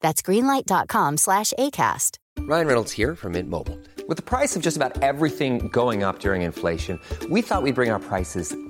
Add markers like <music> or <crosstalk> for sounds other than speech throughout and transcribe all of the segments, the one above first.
That's greenlight.com slash ACAST. Ryan Reynolds here from Mint Mobile. With the price of just about everything going up during inflation, we thought we'd bring our prices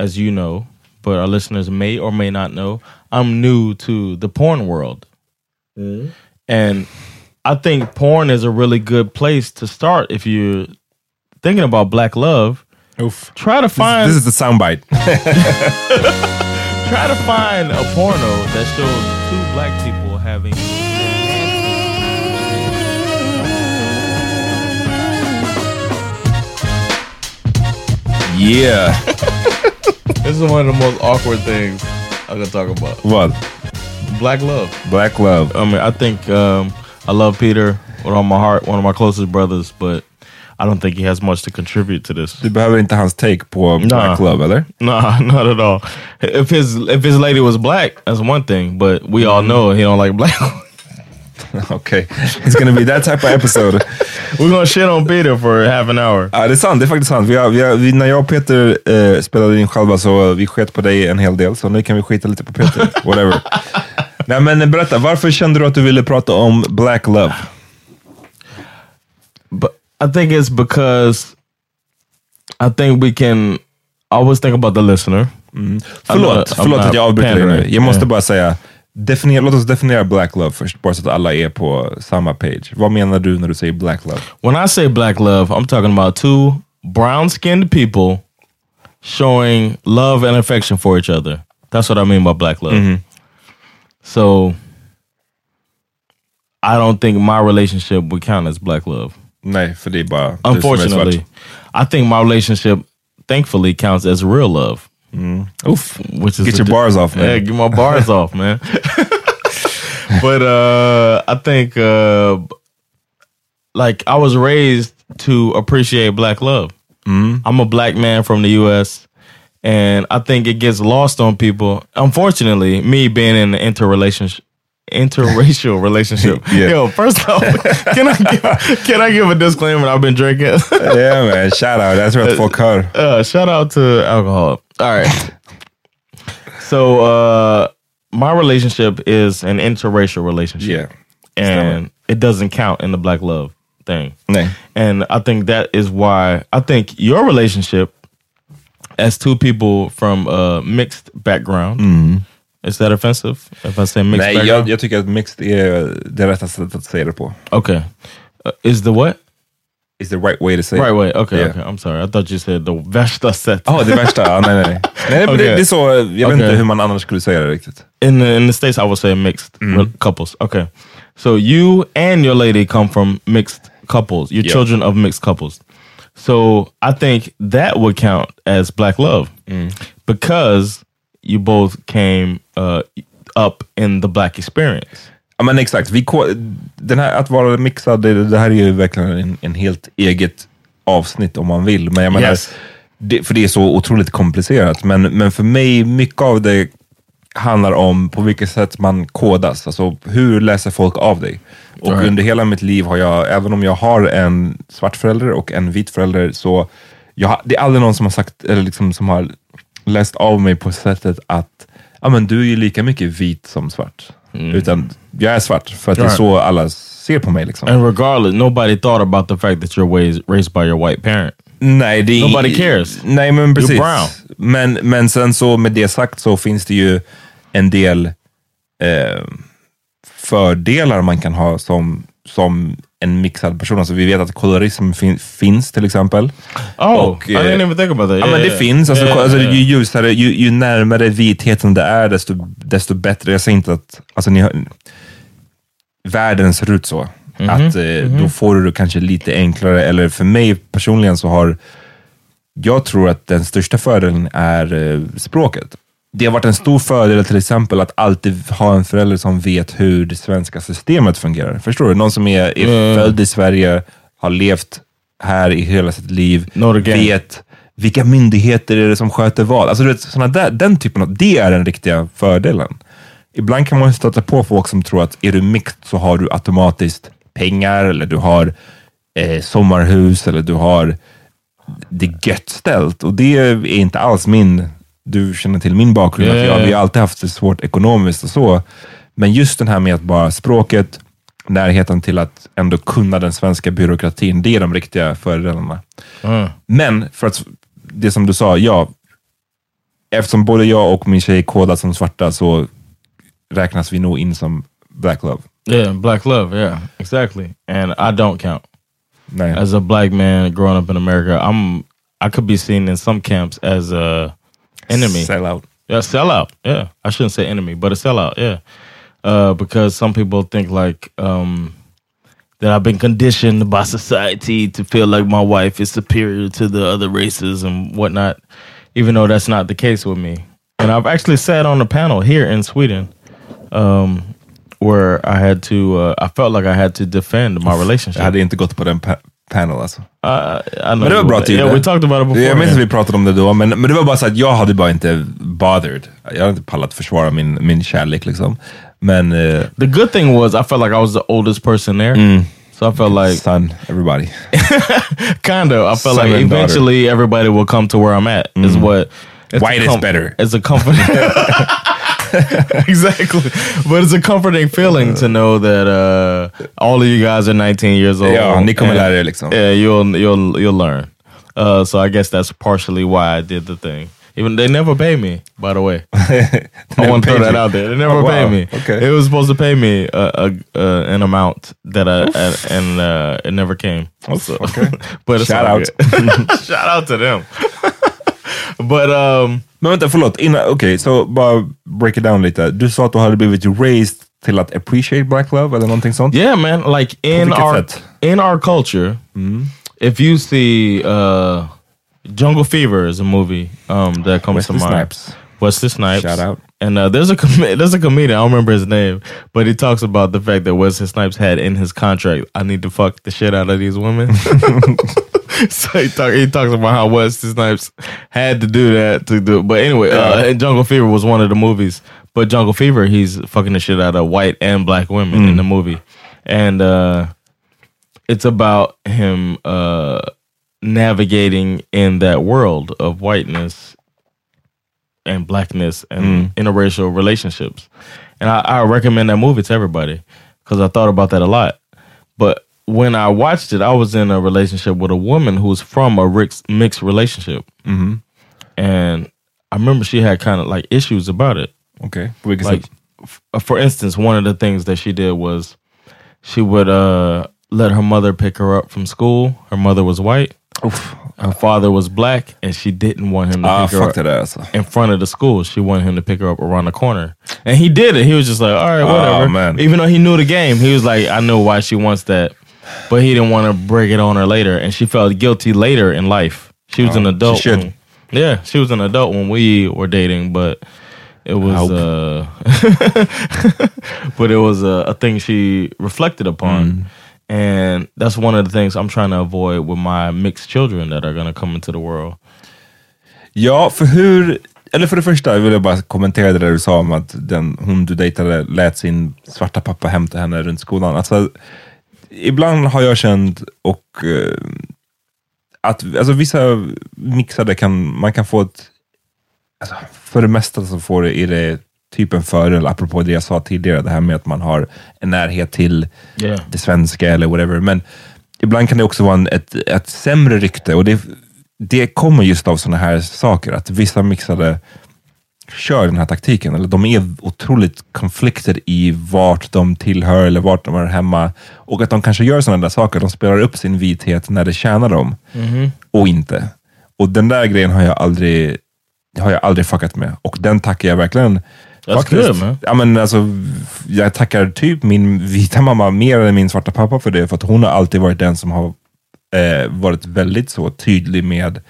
as you know, but our listeners may or may not know, I'm new to the porn world. Mm-hmm. And I think porn is a really good place to start if you're thinking about black love. Oof. Try to This, find this is the soundbite. <laughs> <laughs> try to find a porno that shows two black people having yeah. <laughs> Is one of the most awkward things I can talk about. Vad? Black love. Black Love. I mean, I think um, I love Peter with all my heart, one of my closest brothers, but I don't think he has much to contribute to this. Du behöver inte hans take på Black Love, eller? Nah, <laughs> not at all. If his if his lady was black, that's one thing, but we all know he don't like black. <laughs> <laughs> Okej. It's gonna be that type of episode. We're gonna shit on Peter for half an hour. Ja, det är sant. Det är faktiskt sant. Vi har, vi har, vi, när jag och Peter eh, spelade in själva så vi sket på dig en hel del, så nu kan vi skita lite på Peter. <laughs> Whatever. Nej men berätta, varför kände du att du ville prata om Black Love? But I think it's because I think we can always think about the listener. Förlåt, I'm not- förlåt att jag avbryter dig nu. Jag måste Yeah. bara säga, definiera, låt oss definiera Black Love först, bara så att alla är på samma page. Vad menar du när du säger Black Love? When I say black love, I'm talking about two brown skinned people showing love and affection for each other. That's what I mean by black love. So I don't think my relationship would count as black love. Nej, för det är bara Unfortunately. I think my relationship, thankfully, counts as real love. Oof. Which is Get your bars off, man. Yeah, get my bars <laughs> off, man. <laughs> but uh, I think uh, like I was raised to appreciate black love. I'm a black man from the U.S. And I think it gets lost on people. Unfortunately, me being in an interrelationship, interracial <laughs> relationship. Yeah. Yo, first off, <laughs> can I give, can I give a disclaimer? I've been drinking. Yeah man, <laughs> shout out. Jag tror att folk hör. uh, shout out to alcohol. All right. so uh, my relationship is an interracial relationship. Yeah. And it doesn't count in the black love thing. Nej. And I think that is why I think your relationship as two people from a mixed background. Is that offensive if I say mixed Nej, jag, jag tycker att mixed är det rätta sättet att säga det på. Okay. Uh, is the what? Is the right way to say it. Right it. way. Okay, Yeah. okay. I'm sorry. I thought you said the värsta sätt. Ja, det värsta. Ja, nej, nej. nej. men <laughs> det, Okay. det är så, jag vet Okay. inte hur man annars skulle säga det riktigt. in the in the states i would say mixed Mm-hmm. couples okay so you and your lady come from mixed couples you're Yeah. children of mixed couples so i think that would count as black love Mm. because you both came uh, up in the black experience Ja men exakt, vi, den här, att vara mixad, det, det här är ju verkligen en, en helt eget avsnitt om man vill. Men jag menar, Yes. det, för det är så otroligt komplicerat. Men, men för mig, mycket av det handlar om på vilket sätt man kodas. Alltså hur läser folk av dig? Och Right. under hela mitt liv har jag, även om jag har en svart förälder och en vit förälder, så jag, det är aldrig någon som har sagt, eller liksom som har läst av mig på sättet att ja, men du är ju lika mycket vit som svart. Utan jag är svart, för att det är Right. så alla ser på mig. Liksom. And regardless, nobody thought about the fact that you're raised, raised by your white parent. Nej, det är Nobody cares. Nej, men precis. brown. Men, men sen så med det sagt så finns det ju en del eh, fördelar man kan ha som, som en mixad person. Alltså vi vet att kolorism fin, finns till exempel. Oh, Och, I eh, didn't even think about that. Ja, Yeah, men det yeah. finns. Alltså, Yeah, alltså. Ju ljusare, ju, ju närmare vitheten det är, desto, desto bättre. Jag säger inte att alltså, ni har, världen ser ut så. Mhm, Att eh, Då får du det kanske lite enklare, eller för mig personligen så har jag tror att den största fördelen är eh, språket. Det har varit en stor fördel till exempel att alltid ha en förälder som vet hur det svenska systemet fungerar. Förstår du? Någon som är, är Mm. född i Sverige, har levt här i hela sitt liv, game. vet vilka myndigheter är det som sköter vad. Alltså, du vet, såna där, den typen av, det är den riktiga fördelen. Ibland kan man stöta på folk som tror att är du mixed så har du automatiskt pengar, eller du har eh, sommarhus, eller du har det gött ställt. Och det är inte alls min, du känner till min bakgrund, ja, jag, ja. vi har alltid haft det svårt ekonomiskt och så. Men just den här med att bara språket, närheten till att ändå kunna den svenska byråkratin, det är de riktiga fördelarna. Mm. Men för att, det som du sa, ja, eftersom både jag och min tjej är kodad som svarta så räknas vi nog in som black love. Yeah, black love. Yeah, exactly. And I don't count Nej. as a black man growing up in America. I'm I could be seen in some camps as a enemy. Sell out. Yeah, sellout. Yeah, I shouldn't say enemy, but a sellout. Yeah, uh, because some people think like um, that I've been conditioned by society to feel like my wife is superior to the other races and whatnot, even though that's not the case with me. And I've actually sat on a panel here in Sweden um, where I had to. Uh, I felt like I had to defend my relationship. Jag hade inte gått på den pa panel alltså. Uh, Men det var bra tid. Yeah, we talked about it before. Jag minns att vi pratade om det då, men, men det var bara så att jag hade bara inte bothered. Jag hade inte pallat försvara min, min kärlek liksom. Men, uh, The good thing was I felt like I was the oldest person there. So I felt like son, everybody. <laughs> kind of. I felt Son like and daughter. eventually everybody will come to where I'm at. Is what White is better. It's a comforting. <laughs> <laughs> <laughs> exactly, but it's a comforting feeling to know that uh, all of you guys are 19 years old. Ja, ni kommer lära er liksom. Yeah, you'll you'll you'll learn. Uh, so I guess that's partially why I did the thing. Even they never pay me, by the way. <laughs> I want to throw that you. out there. They never Oh, pay me. Okay. It was supposed to pay me a, a, uh, an amount that I and, and uh, it never came. So, okay. <laughs> but Shout out. Shout out to them. But um, Men vänta, förlåt. Okej, så bara break it down lite. Du sa att du hade blivit raised till att appreciate black love eller någonting sånt? yeah, man. Like in our sätt? in our culture, if you see uh, Jungle Fever is a movie um, that comes Wesley to mind. Snipes. Wesley Snipes. Shout out. And uh, there's a <laughs> there's a comedian I don't remember his name, but he talks about the fact that Wesley Snipes had in his contract, I need to fuck the shit out of these women. <laughs> <laughs> <laughs> so he, talk, he talks about how Wesley Snipes had to do that to do. But anyway, uh, Jungle Fever was one of the movies. But Jungle Fever, he's fucking the shit out of white and black women in the movie, and uh, it's about him uh, navigating in that world of whiteness and blackness and interracial relationships. And I, I recommend that movie to everybody because I thought about that a lot. But when I watched it, I was in a relationship with a woman who was from a mixed relationship. And I remember she had kind of like issues about it. Okay, Like, f- for instance, one of the things that she did was she would uh, let her mother pick her up from school. Her mother was white. Her father was black, and she didn't want him to Ah, pick her up där alltså. in front of the school. She wanted him to pick her up around the corner, and he did it. He was just like, "All right, whatever." man. Even though he knew the game, he was like, "I know why she wants that," but he didn't want to break it on her later, and she felt guilty later in life. She was an adult. should. when- yeah, she was an adult when we were dating, but it was, uh, <laughs> but it was a, a thing she reflected upon. And that's one of the things I'm trying to avoid with my mixed children that are going to come into the world. Ja, för hur... eller för det första vill jag bara kommentera det där du sa om att den, hon du dejtade lät sin svarta pappa hämta henne runt skolan. Alltså, ibland har jag känt och eh, att alltså, vissa mixade kan man kan få ett, alltså, för det mesta så får det, är det typ en fördel, apropå det jag sa tidigare, det här med att man har en närhet till Yeah. det svenska eller whatever. Men ibland kan det också vara en, ett, ett sämre rykte och det, det kommer just av sådana här saker, att vissa mixade kör den här taktiken, eller de är otroligt conflicted i vart de tillhör eller vart de är hemma och att de kanske gör sådana där saker, de spelar upp sin vithet när det tjänar dem och inte. Och den där grejen har jag aldrig har jag aldrig fuckat med och den tackar jag verkligen good, man. Ja, men alltså, jag tackar typ min vita mamma mer än min svarta pappa för det, för att hon har alltid varit den som har eh, varit väldigt så tydlig med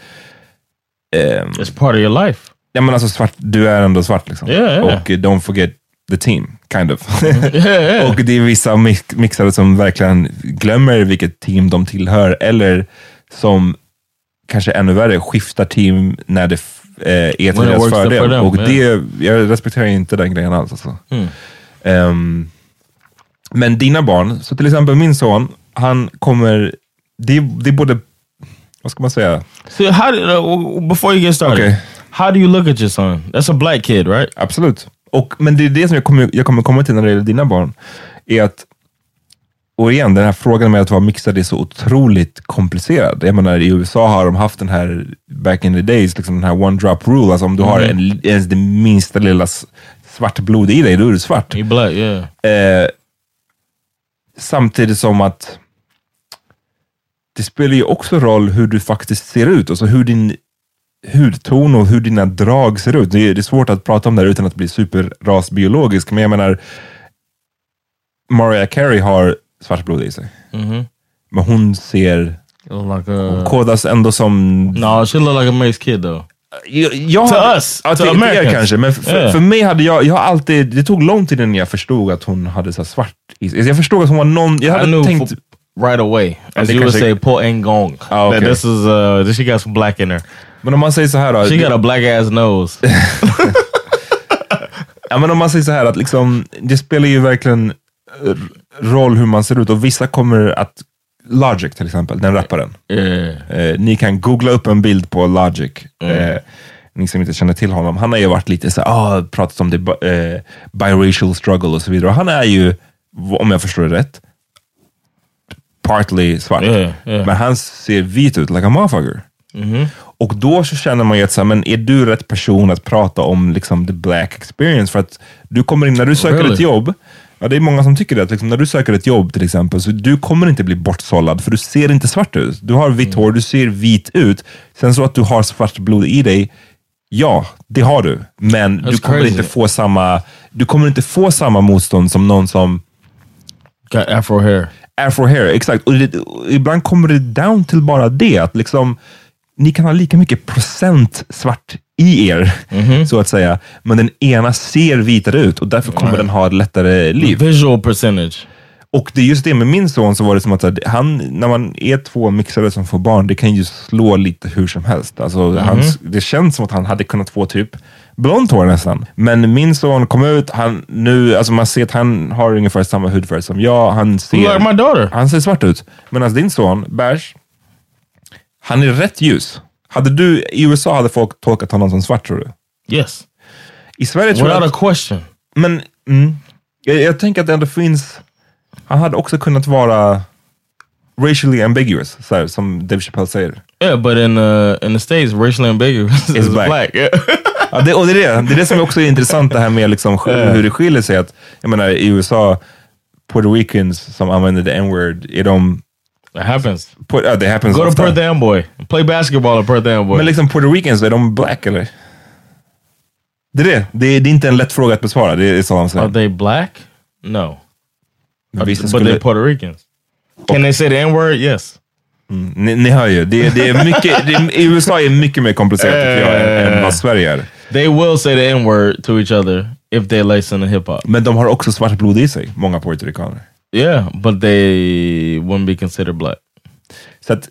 ehm, It's part of your life. Ja men alltså svart, du är ändå svart liksom. Ja, ja. Och don't forget the team, kind of. Yeah, <laughs> yeah. och det är vissa mix- mixare som verkligen glömmer vilket team de tillhör, eller som kanske ännu värre skiftar team när det eh, är till When deras for fördel. them, och det, jag respekterar inte den grejen alls. Alltså. Mm. Ehm, men dina barn, så till exempel min son, han kommer, det, det är både, vad ska man säga? So how uh, before you get started, Okay. How do you look at your son? That's a black kid, right? Absolut. Och, men det är det som jag kommer, jag kommer komma till när det gäller dina barn. Är att, och igen, den här frågan med att vara mixad är så otroligt komplicerad. Jag menar, i USA har de haft den här, back in the days, liksom den här one drop rule. Alltså om du har en, ens det minsta lilla svart blod i dig, då är du svart. Black, yeah. Eh, samtidigt som att det spelar ju också roll hur du faktiskt ser ut. Alltså hur din hudton och hur dina drag ser ut. Det är, det är svårt att prata om det här utan att bli superrasbiologisk, men jag menar Mariah Carey har svart blod i sig. Mhm. Men hon ser, like a, kodas ändå som... no, she look like a mixed kid though. Jag, jag To hade- us, ja, to till, er Americans. kanske, men för, Yeah. för mig hade jag, jag har alltid, det tog lång tid innan jag förstod att hon hade så svart i sig. Jag förstod att hon var någon, jag I hade tänkt... right away, as you would say, po en gång. Ah, okay. That this is uh, she got some black in her. Men om man säger så här då. She got a black ass nose. <laughs> ja, men om man säger så här att liksom, det spelar ju verkligen eh, roll hur man ser ut och vissa kommer att, Logic till exempel, den rapparen. yeah. Eh, ni kan googla upp en bild på Logic. Eh, ni som inte känner till honom. Han har ju varit lite så ah, pratat om det eh, biracial struggle och så vidare. Och han är ju, om jag förstår det rätt, partly svart. Yeah, yeah. Men han ser vit ut, like a motherfucker. Och då så känner man ju att, så här, men är du rätt person att prata om liksom, the black experience? För att du kommer in, när du söker Really? ett jobb, ja, det är många som tycker det, att liksom, när du söker ett jobb till exempel, så du kommer inte bli bortsållad, för du ser inte svart ut. Du har vitt hår, du ser vit ut. Sen så att du har svart blod i dig, ja, det har du. Men du kommer crazy. inte få samma du kommer inte få samma motstånd som någon som Got afro hair. afro hair, exakt. Och, det, och ibland kommer det down till bara det, att liksom, ni kan ha lika mycket procent svart i er, så att säga, men den ena ser vitare ut och därför kommer den ha ett lättare liv. Visual percentage. Och det är just det med min son, så var det som att han, när man är två mixade som får barn, det kan ju slå lite hur som helst. Alltså, hans, det känns som att han hade kunnat få typ blont hår nästan. Men min son kom ut, han, nu, alltså man ser att han har ungefär samma hudfärg som jag. Han ser, like han ser svart ut. Medan din son, Bash, han är rätt ljus. Hade du, I USA hade folk tolkat honom som svart tror du? Yes. I Sverige tror jag Without att, a question. men mm, jag, jag tänker att det ändå finns, han hade också kunnat vara racially ambiguous, så här, som Dave Chappelle säger. Yeah, but in uh, in the states, racially ambiguous is black. black. Yeah. <laughs> Ja, det, och det, är det. det är det som också är intressant, det här med liksom, sk- hur det skiljer sig. Att, jag menar, I USA, Puerto Ricans som använder the n-word, är de... That happens. Pu- Ja, det happens Go to. Perth Amboy. Play basketball at Perth Amboy. Men liksom Puerto Ricans, är de black eller? Det är det. Det är, det är inte en lätt fråga att besvara, det är så Are they black? No. Vissa but skulle- they're Puerto Ricans. Can they say the N word? Yes. ni, ni hör ju, det, det är mycket, det USA är mycket mer komplicerat jag, än, än vad Sverige är. They will say the N word to each other if they listen to hip hop. Men de har också svart blod i sig, många puertoricaner. Yeah, but they wouldn't be considered black. Så att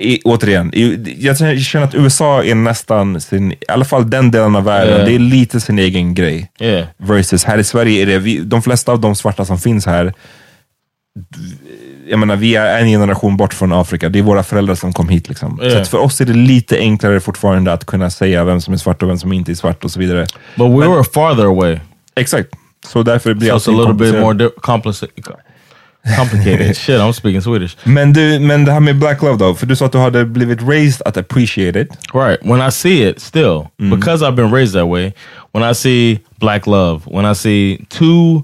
I, återigen, i, jag känner att USA är nästan sin, i alla fall den delen av världen, Yeah. det är lite sin egen grej. Yeah. Versus här i Sverige är det, vi, de flesta av de svarta som finns här, jag menar vi är en generation bort från Afrika, det är våra föräldrar som kom hit. Liksom. Så Yeah. att för oss är det lite enklare fortfarande att kunna säga vem som är svart och vem som inte är svart och så vidare. But we were farther away. Exakt, så därför blir So it's a little bit more complicated. Complicated. <laughs> Shit, I'm speaking Swedish. Men, du, men det här med Black Love då, för du sa att du hade blivit raised att appreciate it. Right. When I see it still, mm. because I've been raised that way, when I see black love, when I see two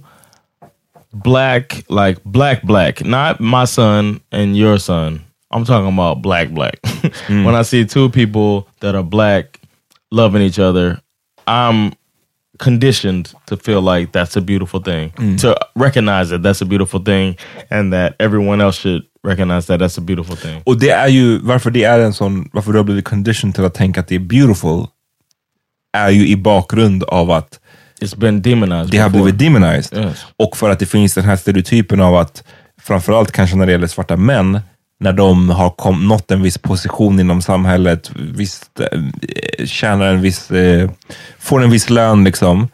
black, like black, black, not my son and your son, I'm talking about black, black. <laughs> Mm. when I see two people that are black loving each other, I'm conditioned to feel like that's a beautiful thing, to recognize that that's a beautiful thing, and that everyone else should recognize that that's a beautiful thing. Och det är ju, varför det är en sån, varför du har blivit conditioned till att tänka att det är beautiful, är ju i bakgrund av att It's been demonized. det har blivit demonized. Yes. Och för att det finns den här stereotypen av att, framförallt kanske när det gäller svarta män, när de har kom, nått en viss position inom samhället, visst, eh, tjänar en viss, eh, får en viss lön liksom.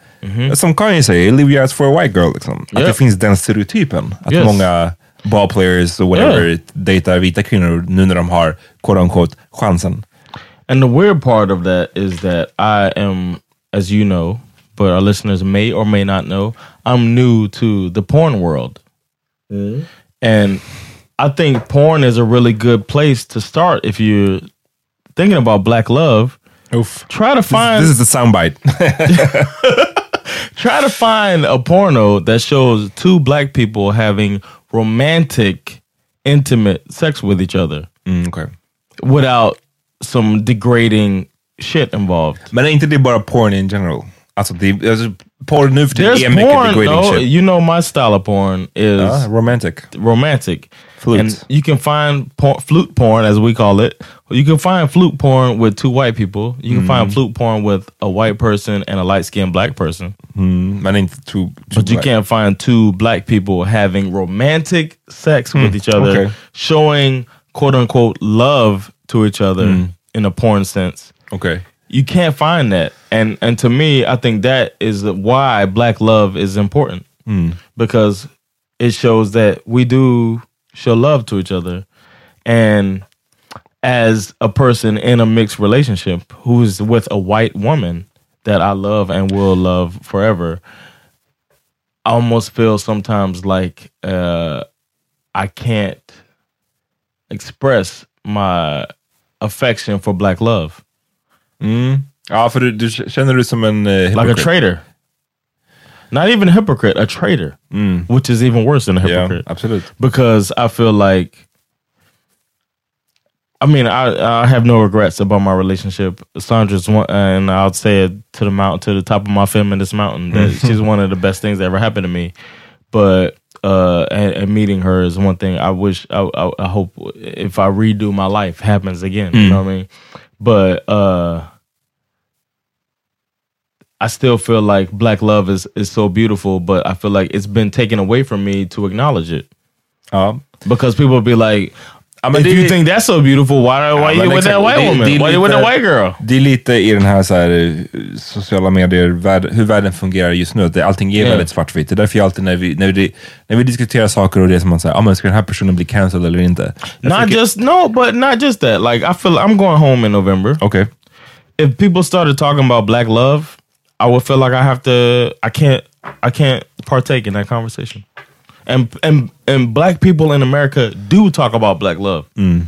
Som Kanye säger, live your ass for a white girl. Liksom. Att Yeah. det finns den stereotypen. Att Yes. många ballplayers och whatever Yeah. dejtar vita kvinnor nu när de har quote unquote chansen. And the weird part of that is that I am, as you know, but our listeners may or may not know, I'm new to the porn world. And I think porn is a really good place to start if you're thinking about black love. Oof. Try to find This is the soundbite. <laughs> try to find a porno that shows two black people having romantic, intimate sex with each other mm, okay. without some degrading shit involved. Men är inte det bara porn in general? Alltså, det, alltså porn nu för tiden är mycket porn, degrading though. shit. You know my style of porn is Ja, romantic. romantic. Flute. And you can find por- flute porn, as we call it. You can find flute porn with two white people. You can find hmm. flute porn with a white person and a light skinned black person. Mm, inte too, too But you can't find two black people having romantic sex hmm, with each other, okay. showing quote unquote love to each other hmm. in a porn sense. Okej. You can't find that. And and to me, I think that is why black love is important. Because it shows that we do show love to each other. And as a person in a mixed relationship who's with a white woman that I love and will love forever, I almost feel sometimes like uh, I can't express my affection for black love. Ja, för du, du känner du som en uh, like a traitor. Not even a hypocrite, a traitor, which is even worse than a hypocrite. absolut. Because I feel like, I mean, I I have no regrets about my relationship. Sandra's one, and I'll say it to the mount to the top of my feminist mountain that <laughs> she's one of the best things that ever happened to me. But uh, and, and meeting her is one thing I wish I, I, I hope if I redo my life happens again. You know what I mean? But uh, I still feel like black love is is so beautiful, but I feel like it's been taken away from me to acknowledge it Ja. because people be like, men if det- you think that's so beautiful, why why men you with exakt. that white Det- woman? det är why you with the white girl? Det är lite i den här, så här eh, sociala medier, värld, hur världen fungerar just nu. Att det, allting är Ja. väldigt svartvitt. Det är därför jag alltid när vi, när vi, när vi diskuterar saker och det som man säger, ah, men ska den här personen bli cancelled eller inte? Jag Not just no, but not just that. Like I feel I'm going home in November. Okej. If people started talking about black love, I would feel like I have to. I can't. I can't partake in that conversation. And and and black people in America do talk about black love. Mm.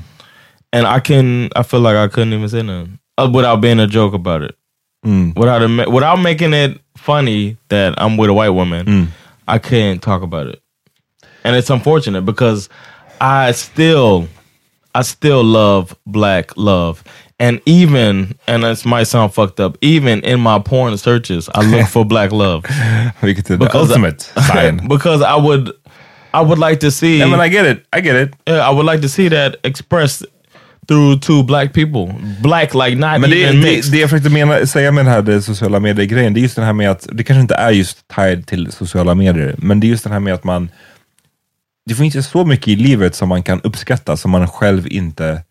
And I can. I feel like I couldn't even say nothing uh, without being a joke about it. Mm. Without a, without making it funny that I'm with a white woman, mm. I can't talk about it. And it's unfortunate because I still I still love black love. And even, and this might sound fucked up, even in my porn searches, I look <laughs> for black love. Är the Because I- <laughs> sign. because I would I would like to see Nej men I get it, I get it. yeah, I would like to see that expressed through two black people. Black like not Men det, even det, det jag försökte mena, säga med den här det sociala medier-grejen, det är just den här med att, det kanske inte är just tied till sociala medier, men det är just den här med att man, det finns ju så mycket i livet som man kan uppskatta som man själv inte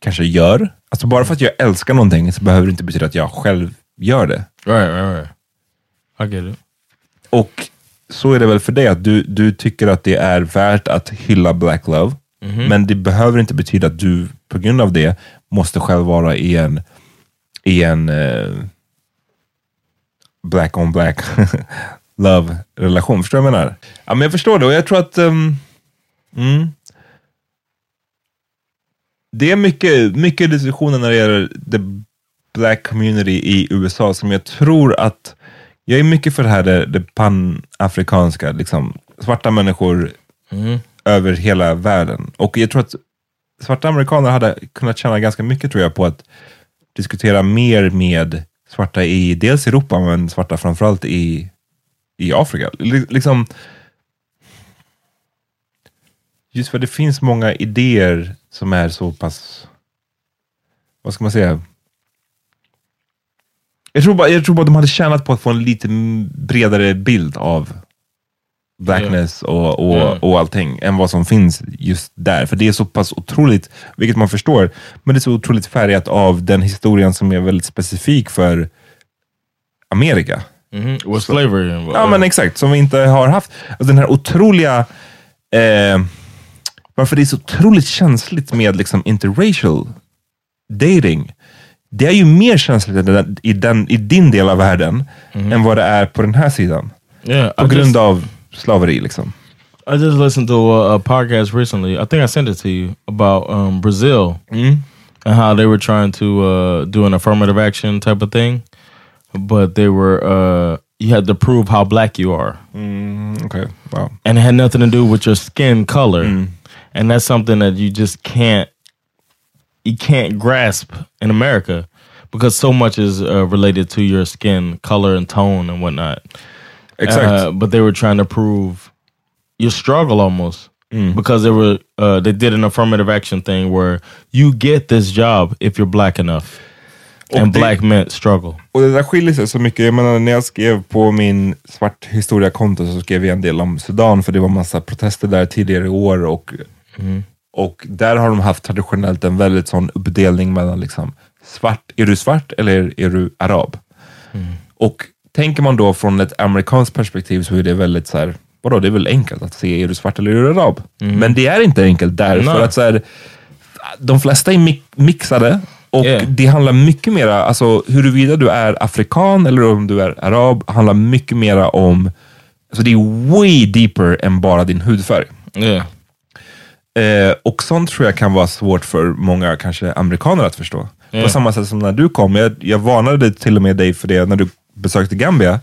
kanske gör. Alltså bara för att jag älskar någonting så behöver det inte betyda att jag själv gör det. Right, right, right. I get it. Och så är det väl för dig, att du, du tycker att det är värt att hylla Black Love. Men det behöver inte betyda att du på grund av det måste själv vara i en, i en eh, black on black <laughs> love-relation. Förstår du vad jag menar? Ja, men jag förstår det och jag tror att ehm, mm, det är mycket, mycket diskussioner när det gäller the black community i USA som jag tror att jag är mycket för det här det, det panafrikanska, liksom svarta människor över hela världen. Och jag tror att svarta amerikaner hade kunnat tjäna ganska mycket tror jag på att diskutera mer med svarta i dels Europa men svarta framförallt i, i Afrika. Li- liksom, just för det finns många idéer som är så pass, vad ska man säga? Jag tror, bara, jag tror bara de hade tjänat på att få en lite bredare bild av blackness och, och, Ja. och allting än vad som finns just där. För det är så pass otroligt, vilket man förstår, men det är så otroligt färgat av den historien som är väldigt specifik för Amerika. Mm-hmm. With slavery and Ja, men exakt. Som vi inte har haft. Alltså, den här otroliga... Eh, varför det är så otroligt känsligt med liksom interracial dating. Det är ju mer känsligt i, den, i, din del av världen än vad det är på den här sidan. yeah, På I grund just, av slaveri liksom. I just listened to a, a podcast recently. I think I sent it to you about um, Brazil and how they were trying to uh, do an affirmative action type of thing, but they were uh, you had to prove how black you are, Mm, Okej, wow. and it had nothing to do with your skin color, and that's something that you just can't you can't grasp in America because so much is uh, related to your skin color and tone and whatnot. Exakt. Uh, but they were trying to prove your struggle almost because they were uh, they did an affirmative action thing where you get this job if you're black enough, and det- black men struggle. Och det där skiljer sig så mycket. Jag menar, när jag skrev på min svart historia-konto så skrev jag en del om Sudan, för det var massa protester där tidigare i år. Och, och där har de haft traditionellt en väldigt sån uppdelning mellan liksom, svart, är du svart eller är du arab? Och tänker man då från ett amerikanskt perspektiv så är det väldigt så här, vadå, det är väl enkelt att se, är du svart eller är du arab? Men det är inte enkelt där, för att så här, de flesta är mi- mixade och Yeah. det handlar mycket mera, alltså huruvida du är afrikan eller om du är arab, handlar mycket mera om, alltså det är way deeper än bara din hudfärg. Yeah, Eh, och sånt tror jag kan vara svårt för många kanske amerikaner att förstå. På samma sätt som när du kom, jag, jag varnade till och med dig för det när du besökte Gambia,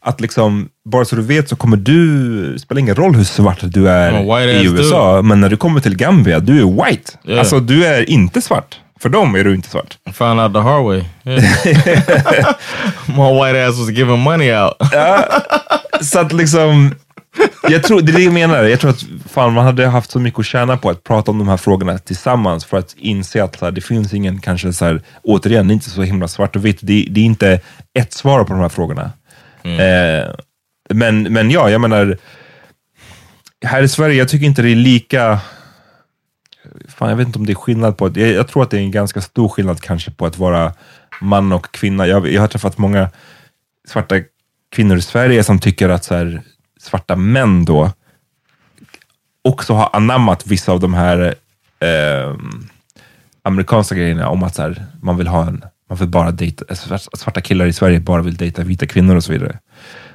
att liksom, bara så du vet så kommer du, spelar ingen roll hur svart du är i USA, men när du kommer till Gambia, du är white. Yeah. Alltså du är inte svart. För dem är du inte svart. I found out the hard way. Yeah. <laughs> <laughs> My white ass was giving money out. Så att liksom, jag tror, det är det jag menar. Jag tror att fan, man hade haft så mycket att tjäna på att prata om de här frågorna tillsammans för att inse att här, det finns ingen, kanske så här, återigen, inte så himla svart och vitt. Det, det är inte ett svar på de här frågorna. Eh, men, men ja, jag menar, här i Sverige, jag tycker inte det är lika Fan, jag vet inte om det är skillnad på, jag, jag tror att det är en ganska stor skillnad kanske på att vara man och kvinna. Jag, jag har träffat många svarta kvinnor i Sverige som tycker att så här, svarta män då också har anammat vissa av de här eh, amerikanska grejerna om att så här, man vill ha en, man vill bara dejta, att svarta killar i Sverige bara vill dejta vita kvinnor och så vidare.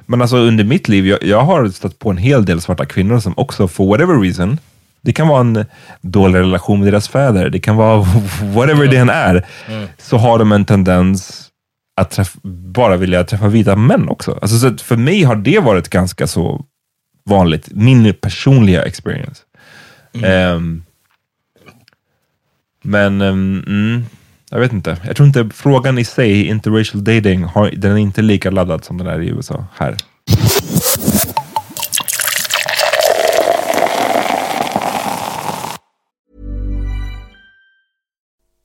Men alltså under mitt liv, jag, jag har stött på en hel del svarta kvinnor som också, for whatever reason, det kan vara en dålig relation med deras fäder, det kan vara <laughs> whatever det än är, så har de en tendens att träff, bara vilja träffa vita män också. Alltså, så för mig har det varit ganska så vanligt, min personliga experience. Ehm, men, ehm, mm, jag vet inte. Jag tror inte frågan i sig, interracial dating, har, den är inte lika laddad som den är i USA här.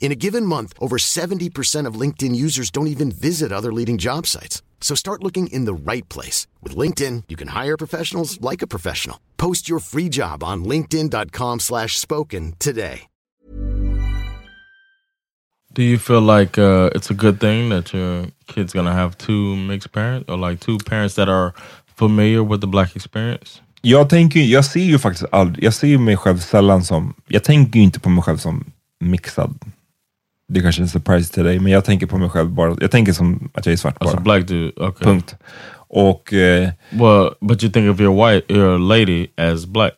In a given month, over 70% of LinkedIn users don't even visit other leading job sites. So start looking in the right place. With LinkedIn, you can hire professionals like a professional. Post your free job on linkedin.com slash spoken today. Do you feel like uh, it's a good thing that your kid's gonna have two mixed parents or like two parents that are familiar with the black experience? Jag tänker, jag ser ju faktiskt aldrig, jag ser mig själv sällan som, jag tänker ju inte på mig själv som mixad. Det är kanske är en surprise till dig, men jag tänker på mig själv bara, jag tänker som att jag är svart bara. As a black dude, okay. Punkt. Och... Eh, well, but you think of your white, your lady as black?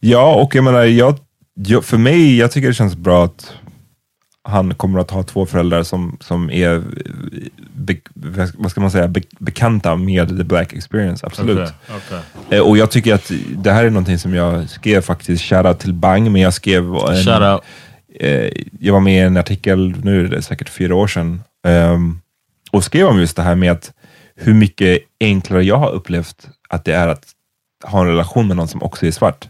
Ja, och jag menar, jag, jag, för mig, jag tycker det känns bra att han kommer att ha två föräldrar som, som är, be, vad ska man säga, be, bekanta med the black experience, absolut. Okay, okay. Eh, och jag tycker att det här är någonting som jag skrev faktiskt, shoutout till Bang, men jag skrev en, Shoutout. Eh, jag var med i en artikel, nu är det säkert fyra år sedan, eh, och skrev om just det här med att hur mycket enklare jag har upplevt att det är att ha en relation med någon som också är svart.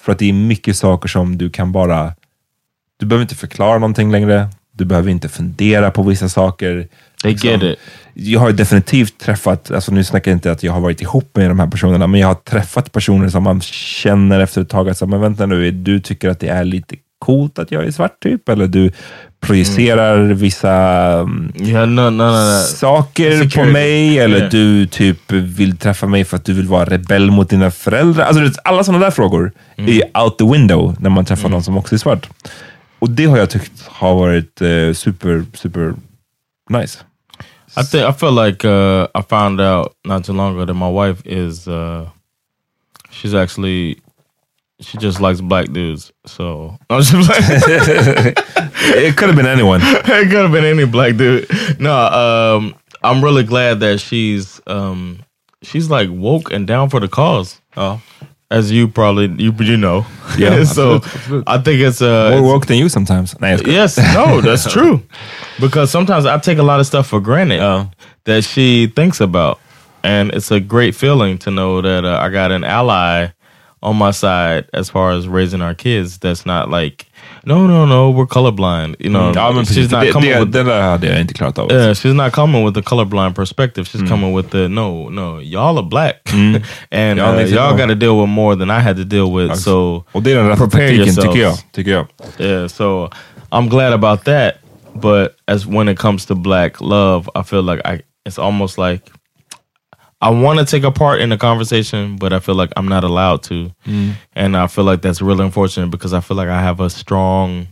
För att det är mycket saker som du kan bara du behöver inte förklara någonting längre. Du behöver inte fundera på vissa saker. They get it. Jag har definitivt träffat, alltså nu snackar jag inte att jag har varit ihop med de här personerna, men jag har träffat personer som man känner efter ett tag att, men vänta nu, du tycker att det är lite coolt att jag är svart typ? Eller du projicerar mm. vissa yeah, no, no, no, saker Security. på mig, eller yeah. du typ vill träffa mig för att du vill vara rebell mot dina föräldrar. Alltså, alla sådana där frågor mm. är out the window när man träffar mm. någon som också är svart. Och det har jag tyckt har varit uh, super, super nice. I think I feel like uh, I found out not too long ago that my wife is uh, she's actually she just likes black dudes. So <laughs> I'm just like <laughs> it could have been anyone. <laughs> it could have been any black dude. No, um, I'm really glad that she's um, she's like woke and down for the cause. Oh as you probably you you know. Yeah. so absolutely. I think it's uh more woke than you sometimes. yes, no, that's true. Because sometimes I take a lot of stuff for granted uh, that she thinks about, and it's a great feeling to know that uh, I got an ally on my side as far as raising our kids. That's not like no, no, no, we're colorblind. You know, ja, men she's not det, coming det, with, det där hade jag inte klarat av. Yeah, she's not coming with the colorblind perspective. She's mm. coming with the no, no, y'all are black. Mm. <laughs> and uh, y'all got to deal with more than I had to deal with. Alltså. So Och det är den rätta taktiken tycker jag. tycker jag. Yeah, so I'm glad about that. But as when it comes to black love, I feel like I it's almost like I want to take a part in the conversation, but I feel like I'm not allowed to. Mm. And I feel like that's really unfortunate because I feel like I have a strong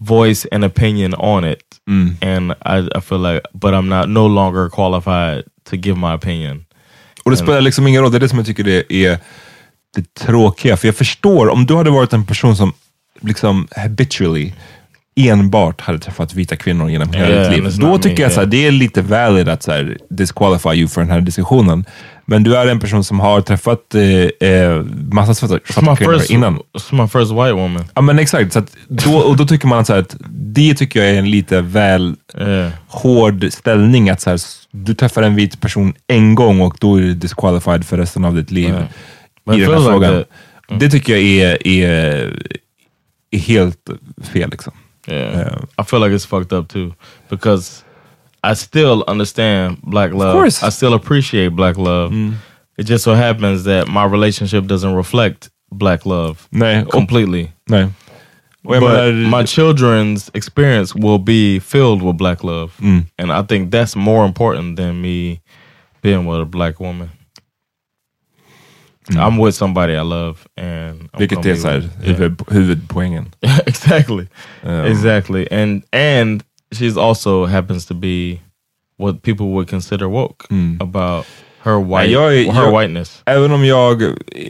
voice and opinion on it. Mm. And I, I feel like, but I'm not no longer qualified to give my opinion. Och det spelar liksom ingen roll, det är det som jag tycker det är det tråkiga. För jag förstår, om du hade varit en person som liksom habitually enbart hade träffat vita kvinnor genom hela Yeah, ditt liv. Då tycker jag yeah. det är lite valid att så här, disqualify you för den här diskussionen. Men du är en person som har träffat eh, eh, massa svarta, kvinnor first, innan. it's my first white woman. Ja men exakt, så att då, och då tycker man att, så här, att det tycker jag är en lite väl Yeah. hård ställning. Att så här, du träffar en vit person en gång och då är du disqualified för resten av ditt liv Yeah. I den här feels like frågan. that. Det tycker jag är, är, är helt fel. Liksom. Yeah. I feel like it's fucked up too because I still understand black love. Of course. I still appreciate black love. Mm. It just so happens that my relationship doesn't reflect black love completely. Och jag But my children's experience will be filled with black love. Mm. And I think that's more important than me being with a black woman. I'm with somebody I love and I'm vilket är be så här, with- yeah. huvud, huvudpoängen. <laughs> exactly. Um, exactly. And and she's also happens to be what people would consider woke about her white jag är- her jag- whiteness. Även om jag,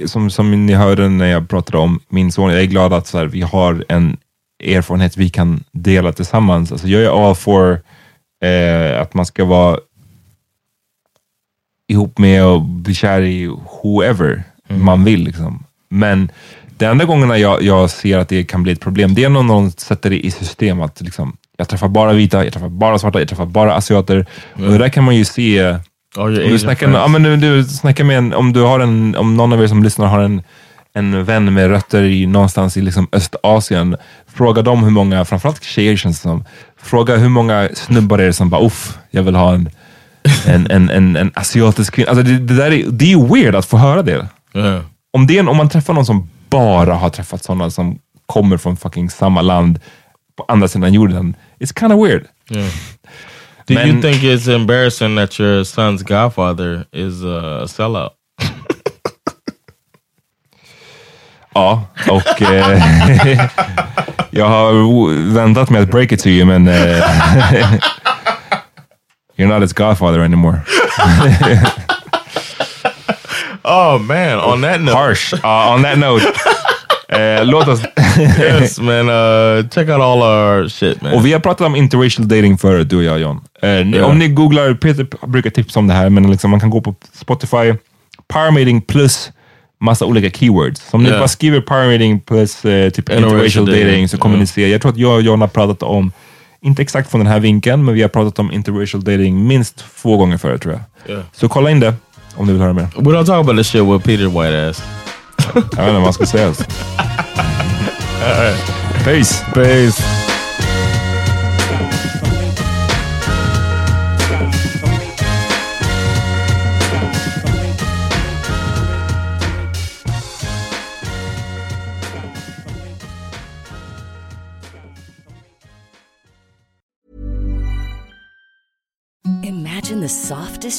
som, som ni hörde när jag pratade om min son, jag är glad att så här, vi har en erfarenhet vi kan dela tillsammans. Alltså, jag är all for eh, att man ska vara ihop med och bli kär i whoever man vill. Liksom. Men de enda gångerna jag, jag ser att det kan bli ett problem, det är när någon sätter det i system att liksom, jag träffar bara vita, jag träffar bara svarta, jag träffar bara asiater. Och det där kan man ju se Oh, om du, snackar, friends. ja, men du, du snackar med en, om du har en, om någon av er som lyssnar har en, en vän med rötter i någonstans i liksom Östasien, fråga dem hur många, framförallt tjejer känns det som, fråga hur många snubbar är det som bara uff, jag vill ha en, en, en, en, en asiatisk kvinna. Alltså det, det, där är, det är weird att få höra det. Yeah. Om, det är en, om man träffar någon som bara har träffat sådana som kommer från fucking samma land på andra sidan jorden, it's kind of weird. Yeah. Do you Men- think it's embarrassing that your son's godfather is a sellout? <laughs> Ja, och eh, <laughs> jag har väntat med att break it to you, men eh, <laughs> you're not his godfather anymore. Oh man! On that note, Harsh. Uh, on that note, <laughs> eh, låt oss... yes, man. Uh, check out all our shit, man. och vi har pratat om interracial dating förut, du och jag John. Eh, ni, Ja. Om ni googlar, Peter brukar tipsa om det här, men liksom, man kan gå på Spotify, power meeting plus massa olika keywords. Så om ni Ja. bara skriver power meeting plus eh, typ Interracial interracial dating, dating. så kommer Ja. ni se. Jag tror att jag och John har pratat om, inte exakt från den här vinkeln, men vi har pratat om interracial dating minst två gånger förut tror jag. Yeah. Så kolla in det om ni vill höra mer. We don't talk about this shit with Peter White ass. Jag vet inte vad man ska säga. <laughs> Peace. Peace.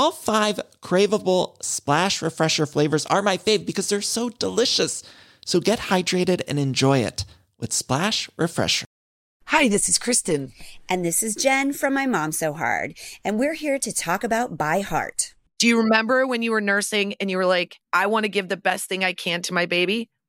All five craveable splash refresher flavors are my fave because they're so delicious. So get hydrated and enjoy it with Splash Refresher. Hi, this is Kristen. And this is Jen from My Mom So Hard, and we're here to talk about By Heart. Do you remember when you were nursing and you were like, I want to give the best thing I can to my baby?